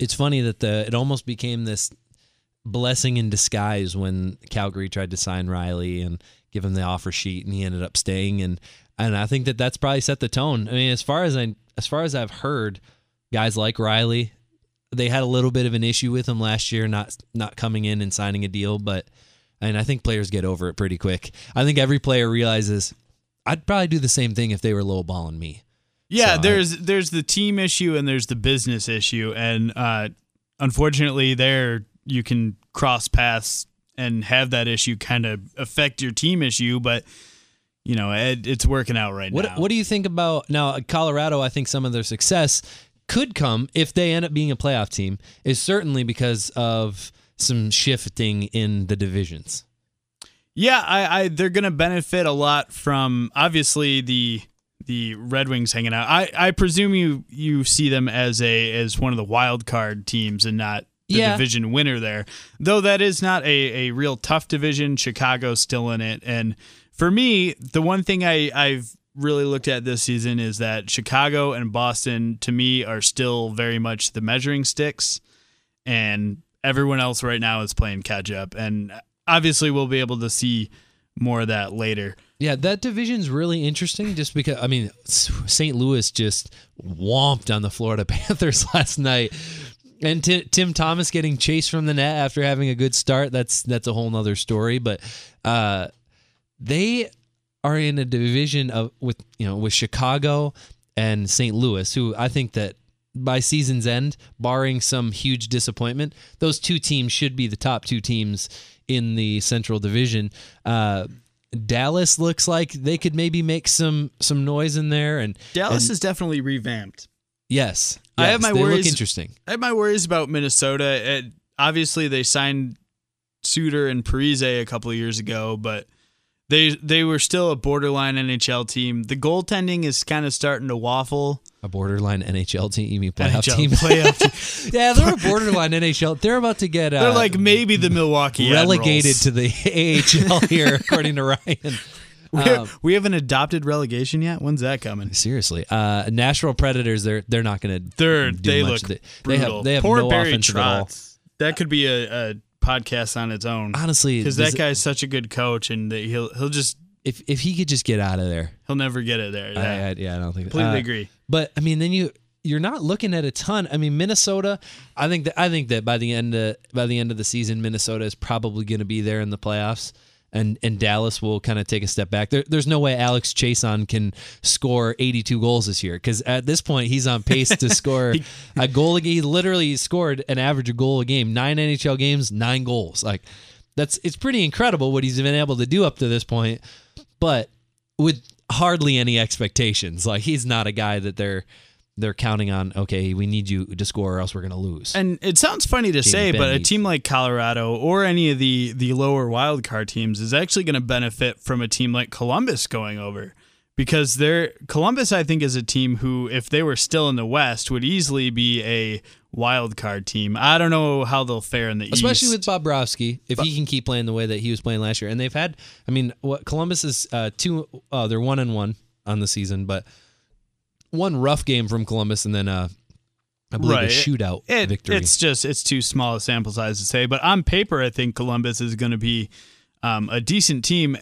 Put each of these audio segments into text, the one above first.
it's funny that the it almost became this blessing in disguise when Calgary tried to sign Riley and give him the offer sheet, and he ended up staying. And and I think that that's probably set the tone. I mean, as far as I as far as I've heard, guys like Riley, they had a little bit of an issue with him last year, not not coming in and signing a deal, but and I think players get over it pretty quick. I think every player realizes I'd probably do the same thing if they were lowballing me. Yeah, So there's there's the team issue and there's the business issue, and uh, unfortunately, there you can cross paths and have that issue kind of affect your team issue, but you know it, it's working out right What now. What do you think about now? Colorado, I think some of their success could come if they end up being a playoff team. Is certainly because of some shifting in the divisions. Yeah, I, I they're gonna benefit a lot from obviously the the Red Wings hanging out. I, I presume you you see them as a as one of the wild card teams and not the Yeah. division winner there. Though that is not a, a real tough division. Chicago's still in it. And for me, the one thing I, I've really looked at this season is that Chicago and Boston to me are still very much the measuring sticks and everyone else right now is playing catch up. And obviously, we'll be able to see more of that later. Yeah, that division's really interesting just because I mean St. Louis just whomped on the Florida Panthers last night. And Ti- Tim Thomas getting chased from the net after having a good start, that's that's a whole nother story. But uh, they are in a division of with you know with Chicago and St. Louis, who I think that by season's end, barring some huge disappointment, those two teams should be the top two teams in the Central Division. Uh, Dallas looks like they could maybe make some some noise in there, and Dallas and- is definitely revamped. yes, I have yes, my they worries- Look interesting. I have my worries about Minnesota. It, obviously, they signed Suter and Parise a couple of years ago, but they they were still a borderline NHL team. The goaltending is kind of starting to waffle. A borderline NHL team, you mean playoff NHL team? playoff team. yeah, they're a borderline NHL. They're about to get uh, They're like maybe the Milwaukee relegated Admirals. to the AHL here, according to Ryan. We, Um, we haven't adopted relegation yet. When's that coming? Seriously, uh, Nashville Predators. They're they're not going to. They're they much. look They, they brutal. have they have Poor no Barry offensive at all. Trotz. That could be a, a podcast on its own. Honestly, because that it- guy's such a good coach, and that he'll he'll just if if he could just get out of there, he'll never get it there. I, Yeah, I, yeah, I don't think completely uh, agree. But I mean, then you you're not looking at a ton. I mean, Minnesota. I think that I think that by the end of by the end of the season, Minnesota is probably going to be there in the playoffs, and and Dallas will kind of take a step back. There, there's no way Alex Chiasson can score 82 goals this year because at this point he's on pace to score a goal. a- He literally scored an average goal a game. Nine NHL games, nine goals. Like that's it's pretty incredible what he's been able to do up to this point, but with hardly any expectations. Like he's not a guy that they're they're counting on. Okay, we need you to score, or else we're going to lose. And it sounds funny to say, but a needs- team like Colorado or any of the the lower wild card teams is actually going to benefit from a team like Columbus going over because they're Columbus. I think is a team who, if they were still in the West, would easily be a wild card team. I don't know how they'll fare in the Especially East. with Bobrovsky, if he can keep playing the way that he was playing last year, and they've had, I mean, what Columbus is uh, two, uh, they're one and one on the season, but one rough game from Columbus, and then uh, I believe a shootout It- victory. It's just it's too small a sample size to say, but on paper, I think Columbus is going to be um, a decent team.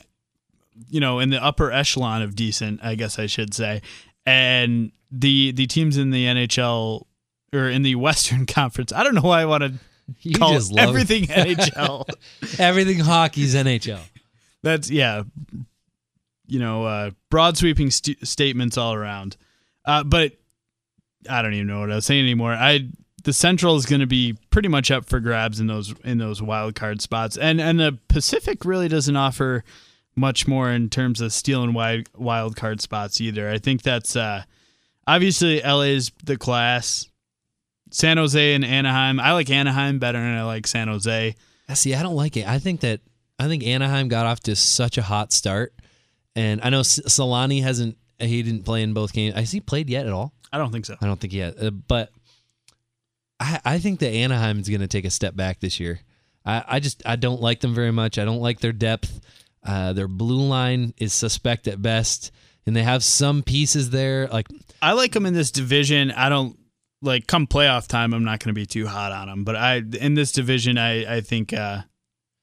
You know, in the upper echelon of decent, I guess I should say. And the the teams in the NHL or in the Western Conference, I don't know why I want to you call just love everything NHL. everything hockey's NHL. That's yeah, you know, uh, broad sweeping st- statements all around. Uh, but I don't even know what I was saying anymore. I the Central is going to be pretty much up for grabs in those in those wild card spots, and and the Pacific really doesn't offer much more in terms of stealing wild wild card spots either. I think that's uh, obviously LA's the class. San Jose and Anaheim. I like Anaheim better than I like San Jose. I See, I don't like it. I think that I think Anaheim got off to such a hot start, and I know Selanne hasn't. He didn't play in both games. Has he played yet at all? I don't think so. I don't think yet. Uh, but I I think that Anaheim is going to take a step back this year. I I just I don't like them very much. I don't like their depth. Uh, their blue line is suspect at best, and they have some pieces there. Like I like them in this division. I don't like come playoff time, I'm not going to be too hot on them. But I in this division, I I think uh,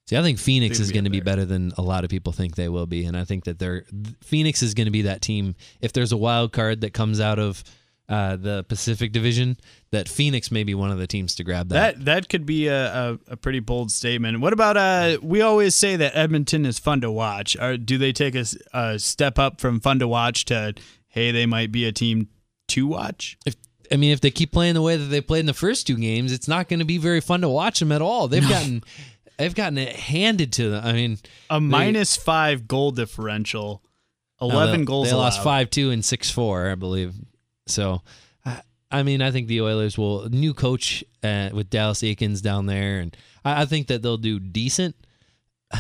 See, I think Phoenix is going to be better than a lot of people think they will be, and I think that they're Phoenix is going to be that team. If there's a wild card that comes out of uh, the Pacific Division, that Phoenix may be one of the teams to grab that. that that could be a, a, a pretty bold statement. What about uh? We always say that Edmonton is fun to watch. Or do they take a step up from fun to watch to hey, they might be a team to watch? if I mean, if they keep playing the way that they played in the first two games, it's not going to be very fun to watch them at all. They've gotten they've gotten it handed to them. I mean, A minus five goal differential, no, eleven they, goals. They lost five two and six four, I believe. So, I, I mean, I think the Oilers will new coach uh, with Dallas Eakins down there, and I, I think that they'll do decent.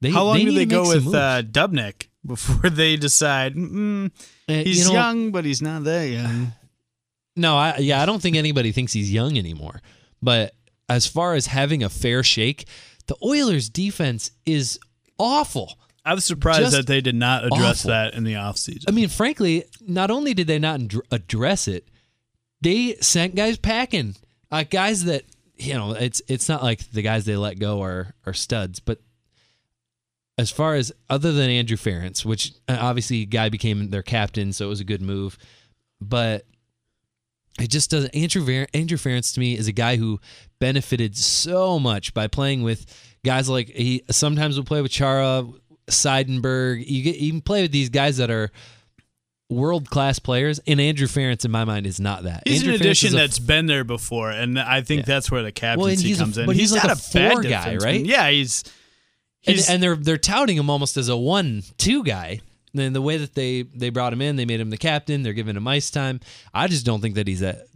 They, How long they do they go with uh, Dubnyk before they decide mm, Uh, he's you know, young, but he's not that young? No, I, yeah, I don't think anybody thinks he's young anymore. But as far as having a fair shake, the Oilers' defense is awful. I was surprised Just that they did not address awful. that in the offseason. I mean, frankly, not only did they not address it, they sent guys packing. Uh, guys that you know, it's it's not like the guys they let go are are studs, but as far as other than Andrew Ference, which uh, obviously guy became their captain, so it was a good move, but it just doesn't. Andrew Ver- Andrew Ference to me is a guy who benefited so much by playing with guys like he sometimes will play with Chara, Seidenberg. You get you can play with these guys that are world class players, and Andrew Ference in my mind is not that. He's Andrew an addition a that's been there before, and I think Yeah. that's where the Well, and captaincy a- comes in. but he's like not a four bad guy, defenseman. right? Yeah, he's and, he's and they're they're touting him almost as a one two guy. And then the way that they they brought him in, they made him the captain. They're giving him ice time. I just don't think that he's that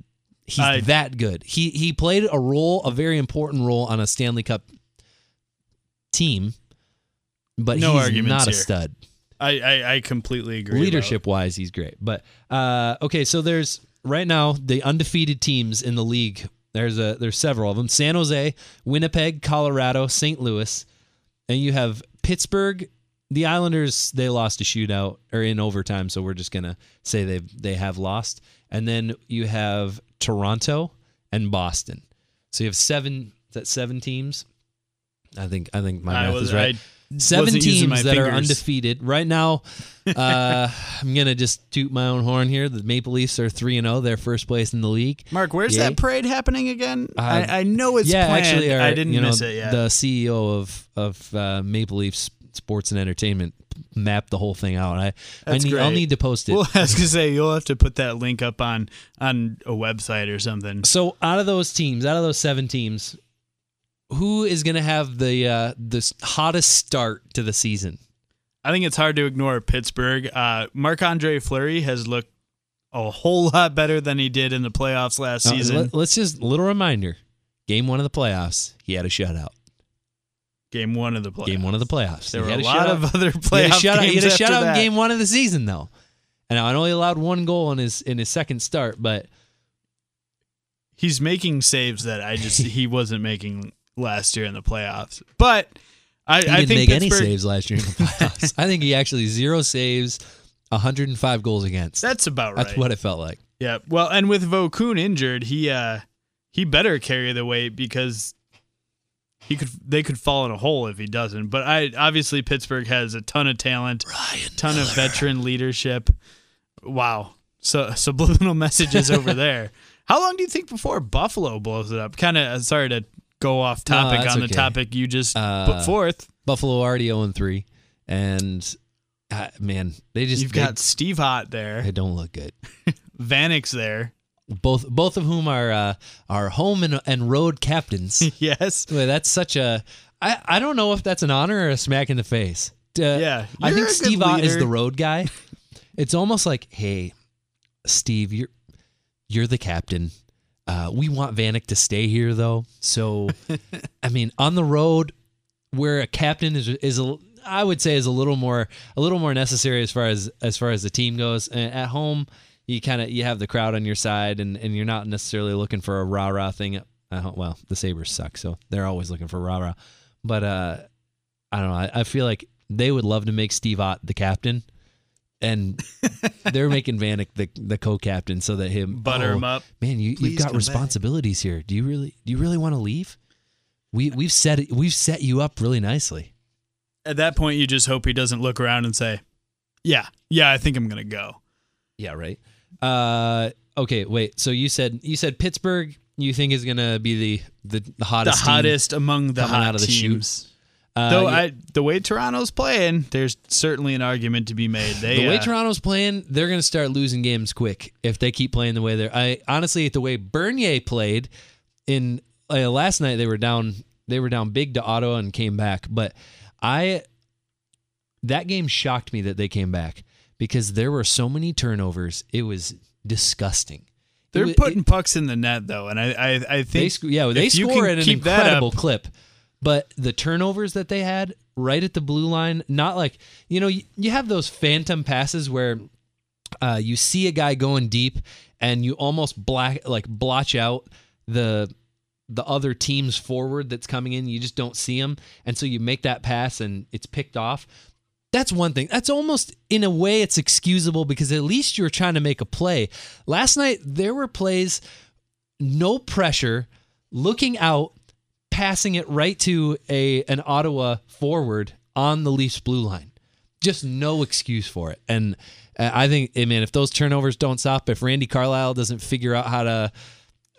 he's I- that good. He he played a role, a very important role on a Stanley Cup team, but No he's not a stud. I, I I completely agree. Leadership wise, he's great. But uh, okay, so there's right now the undefeated teams in the league. There's a there's several of them: San Jose, Winnipeg, Colorado, St. Louis, and you have Pittsburgh. The Islanders they lost a shootout or in overtime, so we're just gonna say they they have lost. And then you have Toronto and Boston. So you have seven is that seven teams. I think I think my I math was is right I seven wasn't using my teams that are undefeated right now. Uh, I'm gonna just toot my own horn here. The Maple Leafs are three and zero. They're first place in the league. Mark, where's Yay. that parade happening again? Uh, I, I know it's yeah, planned. actually, our, I didn't you know, miss it yet. The CEO of of uh, Maple Leafs Sports and Entertainment mapped the whole thing out. I I need I'll need to post it. well, I was gonna say you'll have to put that link up on on a website or something. So out of those teams, out of those seven teams, who is going to have the uh, the hottest start to the season? I think it's hard to ignore Pittsburgh. Uh, Marc Andre Fleury has looked a whole lot better than he did in the playoffs last Uh, season. let, us just little reminder: game one of the playoffs, he had a shutout. Game one of the playoffs. Game one of the playoffs. There He were had a lot of other He had a playoff shutout, he games had a shutout in game one of the season, though. And I only allowed one goal in his in his second start, but He's making saves that I just he wasn't making last year in the playoffs. But I, he I didn't think make any saves last year in the playoffs. I think he actually zero saves, 105 goals against. That's about right. That's what it felt like. Yeah. Well, and with Vokoun injured, he uh he better carry the weight because he could they could fall in a hole if he doesn't. But I obviously Pittsburgh has a ton of talent, Ryan ton of veteran leadership. Wow. So subliminal messages over there. How long do you think before Buffalo blows it up? Kind of sorry to go off topic that's on the okay. topic you just Uh, put forth. Buffalo already 0 3, and uh, man, they just You've they, got Steve Ott there, they don't look good. Vanek's there. Both both of whom are uh, are home and, and road captains. yes. Boy, that's such a. I, I don't know if that's an honor or a smack in the face. Uh, Yeah, I think Steve Ott is the road guy. It's almost like, hey, Steve, you're you're the captain. Uh, we want Vanek to stay here though. So, I mean, on the road, where a captain is is a, I would say is a little more a little more necessary as far as as far as the team goes. Uh, At home, you kind of you have the crowd on your side, and and you're not necessarily looking for a rah rah thing. Uh, well, the Sabres suck, so they're always looking for rah rah. But uh, I don't know. I, I feel like they would love to make Steve Ott the captain. and they're making Vanek the the co-captain so that him Butter oh, him up. Man, you Please you've got come back. responsibilities here. Do you really do you really want to leave? We we've set it, we've set you up really nicely. At that point, you just hope he doesn't look around and say, "Yeah, yeah, I think I'm gonna go." Yeah, right. Uh, okay, wait. So you said you said Pittsburgh. You think is gonna be the the, the The hottest team? hottest among the hot out of the teams. Uh, Though I, the way Toronto's playing, there's certainly an argument to be made. They, the way uh, Toronto's playing, they're gonna start losing games quick if they keep playing the way they're. I honestly, the way Bernier played in uh, last night, they were down. They were down big to Ottawa and came back. But I that game shocked me that they came back because there were so many turnovers. It was disgusting. They're putting pucks in the net though, and I, I, I They think sc- yeah, they score at an incredible up- clip. But the turnovers that they had right at the blue line, not like you know, you, you have those phantom passes where uh, you see a guy going deep and you almost black like blotch out the the other team's forward that's coming in. You just don't see him, and so you make that pass and it's picked off. That's one thing. That's almost in a way it's excusable because at least you're trying to make a play. Last night there were plays, no pressure, looking out, passing it right to a an Ottawa forward on the Leafs blue line. Just no excuse for it. And uh, I think, eh, man, if those turnovers don't stop, if Randy Carlyle doesn't figure out how to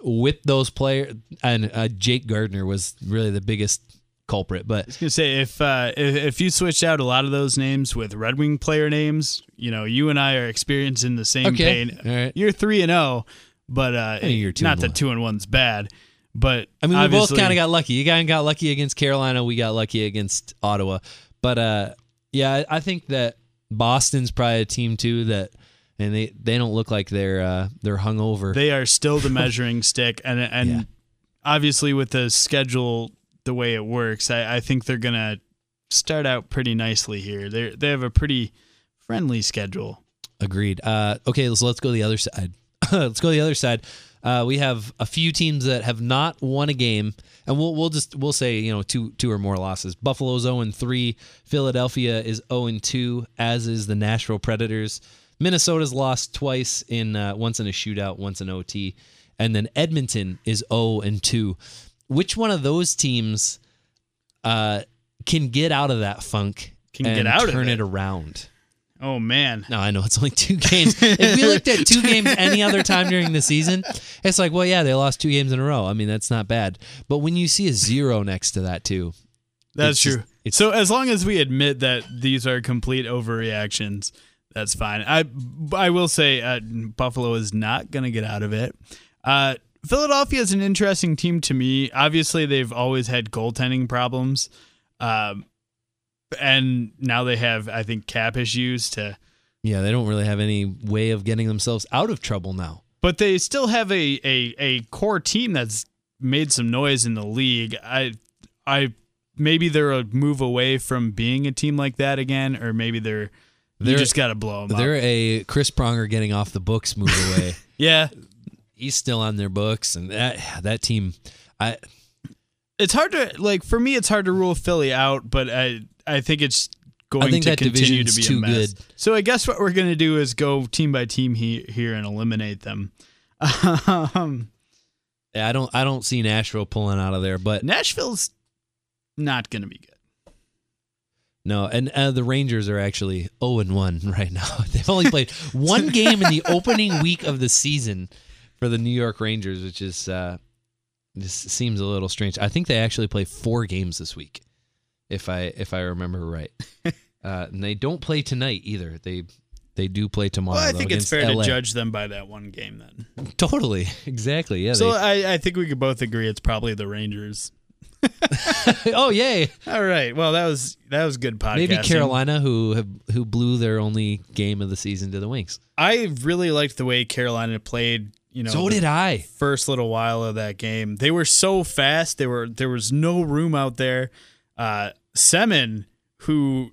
whip those players, and uh, Jake Gardiner was really the biggest culprit. But I was gonna say if, uh, if if you switched out a lot of those names with Red Wing player names, you know, you and I are experiencing the same Okay. pain. Right. You're three and zero, but uh, two not that two and one's bad, but I mean, we both kind of got lucky. You guys got lucky against Carolina. We got lucky against Ottawa. But uh, yeah, I I think that Boston's probably a team too that, and they they don't look like they're uh, they're hungover. they are still the measuring stick, and and Yeah. obviously with the schedule the way it works, I, I think they're gonna start out pretty nicely here. They they have a pretty friendly schedule. Agreed. Uh, okay, so let's go to the other side. let's go to the other side. Uh, we have a few teams that have not won a game, and we'll we'll just we'll say you know two two or more losses. Buffalo's zero and three. Philadelphia is zero and two, as is the Nashville Predators. Minnesota's lost twice in uh, once in a shootout, once in OT, and then Edmonton is zero and two. Which one of those teams uh, can get out of that funk? Can and get out of turn it. it around. Oh man, No, I know it's only two games. if we looked at two games any other time during the season, it's like, well, yeah, they lost two games in a row. I mean, that's not bad. But when you see a zero next to that too, that's true. just- so as long as we admit that these are complete overreactions, that's fine. I I will say uh, Buffalo is not going to get out of it. Uh, Philadelphia is an interesting team to me. Obviously, they've always had goaltending problems, um, and now they have I think cap issues to. yeah, they don't really have any way of getting themselves out of trouble now. But they still have a, a, a core team that's made some noise in the league. I I maybe they're a move away from being a team like that again, or maybe they're, They're- just got to blow them They're up. a Chris Pronger getting off the books move away. Yeah, He's still on their books, and that that team, I it's hard to like for me. It's hard to rule Philly out, but I I think it's going think to that continue to be too good. So I guess what we're gonna do is go team by team he, here and eliminate them. um, I don't I don't see Nashville pulling out of there, but Nashville's not gonna be good. No, and uh, the Rangers are actually 0 and 1 right now. They've only played one game in the opening week of the season for the New York Rangers, which is uh just seems a little strange. I think they actually play 4 games this week if I if I remember right. uh, and they don't play tonight either. They they do play tomorrow. Well, I though, think it's fair LA. to judge them by that one game then. Totally, exactly. Yeah. So they- I, I think we could both agree it's probably the Rangers. oh yay! All right. Well, that was that was good podcasting. Maybe Carolina, who have who blew their only game of the season to the Wings. I really liked the way Carolina played. You know, So did I. First little while of that game, they were so fast. They were there was no room out there. Uh, Semin, who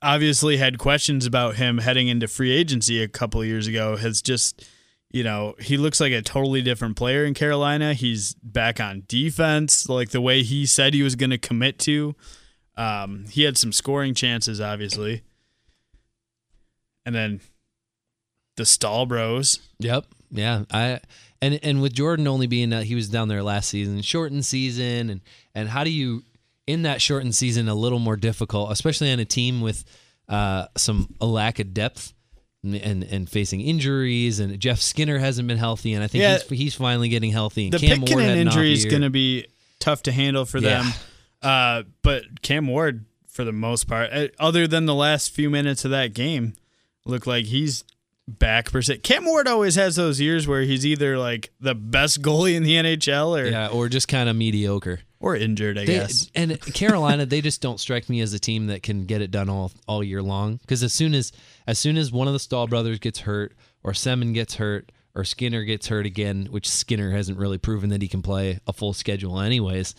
obviously had questions about him heading into free agency a couple of years ago, has just you know, he looks like a totally different player in Carolina. He's back on defense, like the way he said he was going to commit to. Um, he had some scoring chances, obviously. and then the Staal Bros. Yep. Yeah. I and and with Jordan only being that he was down there last season, shortened season, and and how do you in that shortened season a little more difficult, especially on a team with uh, some a lack of depth. And, and facing injuries, and Jeff Skinner hasn't been healthy, and I think Yeah. he's, he's finally getting healthy. And The Cam Ward an injury is going to be tough to handle for Yeah. them. Uh, but Cam Ward, for the most part, uh, other than the last few minutes of that game, looked like he's back per se. Cam Ward always has those years where he's either like the best goalie in the NHL or yeah, or just kind of mediocre. or injured. I They, guess. and Carolina, they just don't strike me as a team that can get it done all all year long. Because as soon as as soon as one of the Staal brothers gets hurt, or Semin gets hurt, or Skinner gets hurt again, which Skinner hasn't really proven that he can play a full schedule anyways,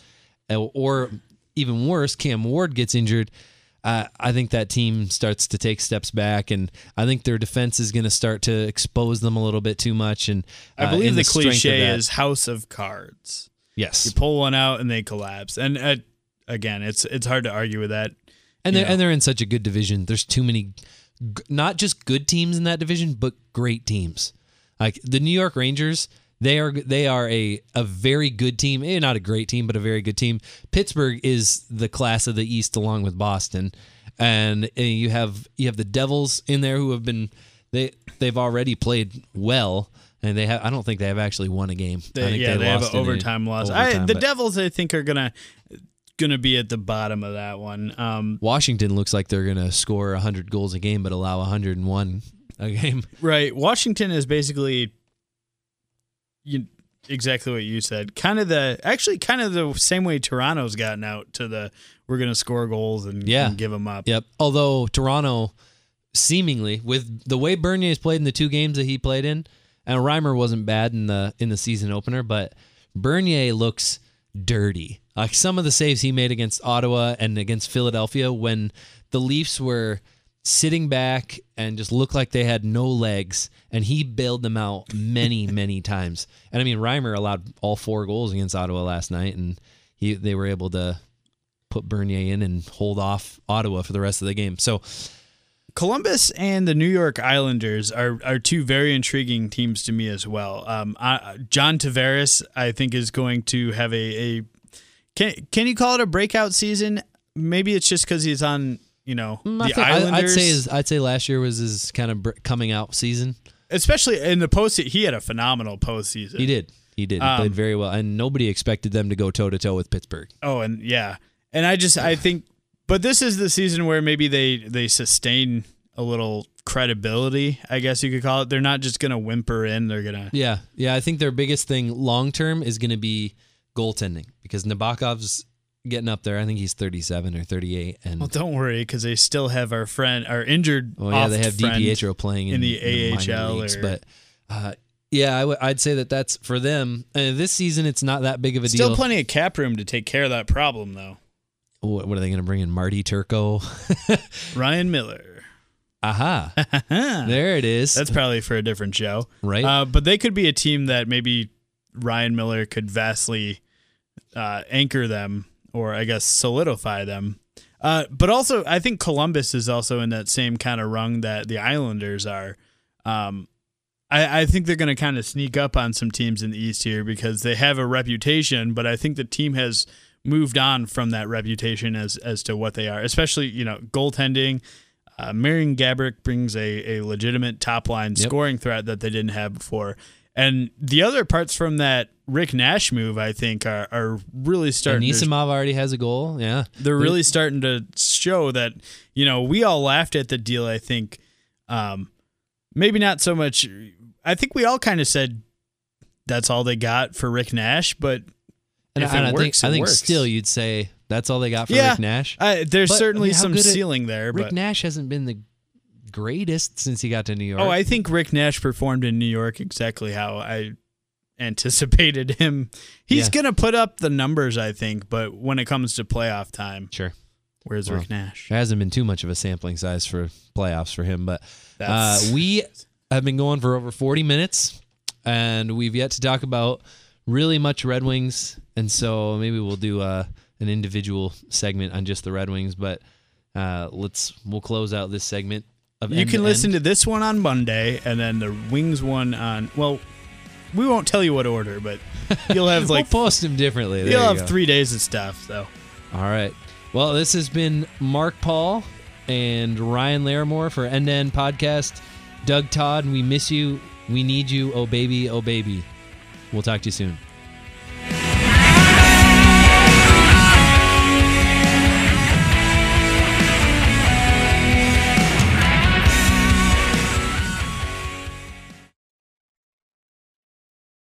or even worse, Cam Ward gets injured. I think that team starts to take steps back, and I think their defense is going to start to expose them a little bit too much. And I uh, believe the, of cliche is House of Cards. yes, You pull one out and they collapse. And uh, again, it's it's hard to argue with that. and they're know. and they're in such a good division. There's too many, g- not just good teams in that division, but great teams. Like the New York Rangers, they are they are a a very good team. Eh, not a great team, but a very good team. Pittsburgh is the class of the East, along with Boston, and eh, you have you have the Devils in there who have been they they've already played well. And they have. I don't think they have actually won a game. I They, think yeah, they, have lost an overtime loss. I, the but Devils, I think, are gonna gonna be at the bottom of that one. Um, Washington looks like they're gonna score hundred goals a game, but allow 101 a game. right, Washington is basically you, exactly what you said. Kind of the actually kind of the same way Toronto's gotten out to the we're gonna score goals and, Yeah. and give them up. Yep. Although Toronto, seemingly with the way Bernier's played in the two games that he played in, and Reimer wasn't bad in the in the season opener, but Bernier looks dirty. Like some of the saves he made against Ottawa and against Philadelphia when the Leafs were sitting back and just looked like they had no legs, and he bailed them out many, many times. And I mean, Reimer allowed all four goals against Ottawa last night, and he they were able to put Bernier in and hold off Ottawa for the rest of the game. So Columbus and the New York Islanders are are two very intriguing teams to me as well. Um, I, John Tavares, I think, is going to have a, a can can you call it a breakout season? Maybe it's just because he's on you know mm, I the think- I- Islanders. I'd say his, I'd say last year was his kind of br- coming out season. especially in the post, he had a phenomenal postseason. He did. He did. He Um, played very well, and nobody expected them to go toe to toe with Pittsburgh. Oh, and yeah, and I just I think, but this is the season where maybe they they sustain a little credibility. I guess you could call it. They're not just gonna whimper in. They're gonna Yeah, yeah. I think their biggest thing long term is going to be goaltending because Nabokov's getting up there. I think he's 37 or 38, and Well, don't worry, because they still have our friend, our injured. Well, yeah, they have. DiPietro playing in, in the minor AHL leagues, or- but uh, yeah, I w- I'd say that that's for them. Uh, this season, it's not that big of a Still deal. Still plenty of cap room to take care of that problem, though. what, what are they going to bring in? Marty Turco? Ryan Miller. Aha, there it is. That's probably for a different show, right. uh, but they could be a team that maybe Ryan Miller could vastly uh, anchor them, or I guess solidify them. Uh, but also, I think Columbus is also in that same kind of rung that the Islanders are. Um, I, I think they're going to kind of sneak up on some teams in the East here because they have a reputation, but I think the team has moved on from that reputation as as to what they are, especially you know goaltending. Uh, Marian Gaborik brings a, a legitimate top line Yep. scoring threat that they didn't have before. And the other parts from that Rick Nash move, I think, are, are really and starting to already has a goal. Yeah, they're really starting to show that you know we all laughed at the deal i think um maybe not so much i think we all kind of said that's all they got for rick nash but and, if I- and it I works, think it I think works. still you'd say that's all they got for Yeah. Rick Nash. I, there's But, I certainly mean, some good it- ceiling there Rick Nash hasn't been the greatest since he got to New York. oh i think rick nash performed in new york exactly how i anticipated him he's Yeah. gonna put up the numbers i think but when it comes to playoff time sure. where's Well, rick nash There hasn't been too much of a sampling size for playoffs for him, but uh, we have been going for over 40 minutes, and we've yet to talk about really much Red Wings, and so maybe we'll do uh, an individual segment on just the Red Wings, but uh, let's we'll close out this segment You can listen end. to this one on Monday, and then the Wings one on. Well, we won't tell you what order, but you'll have like we'll post them differently. There you'll you have go. three days of stuff. So All right. Well, this has been Mark Paul and Ryan Larimore for End to End Podcast. Doug Todd, we miss you. We need you. Oh baby, oh baby. We'll talk to you soon.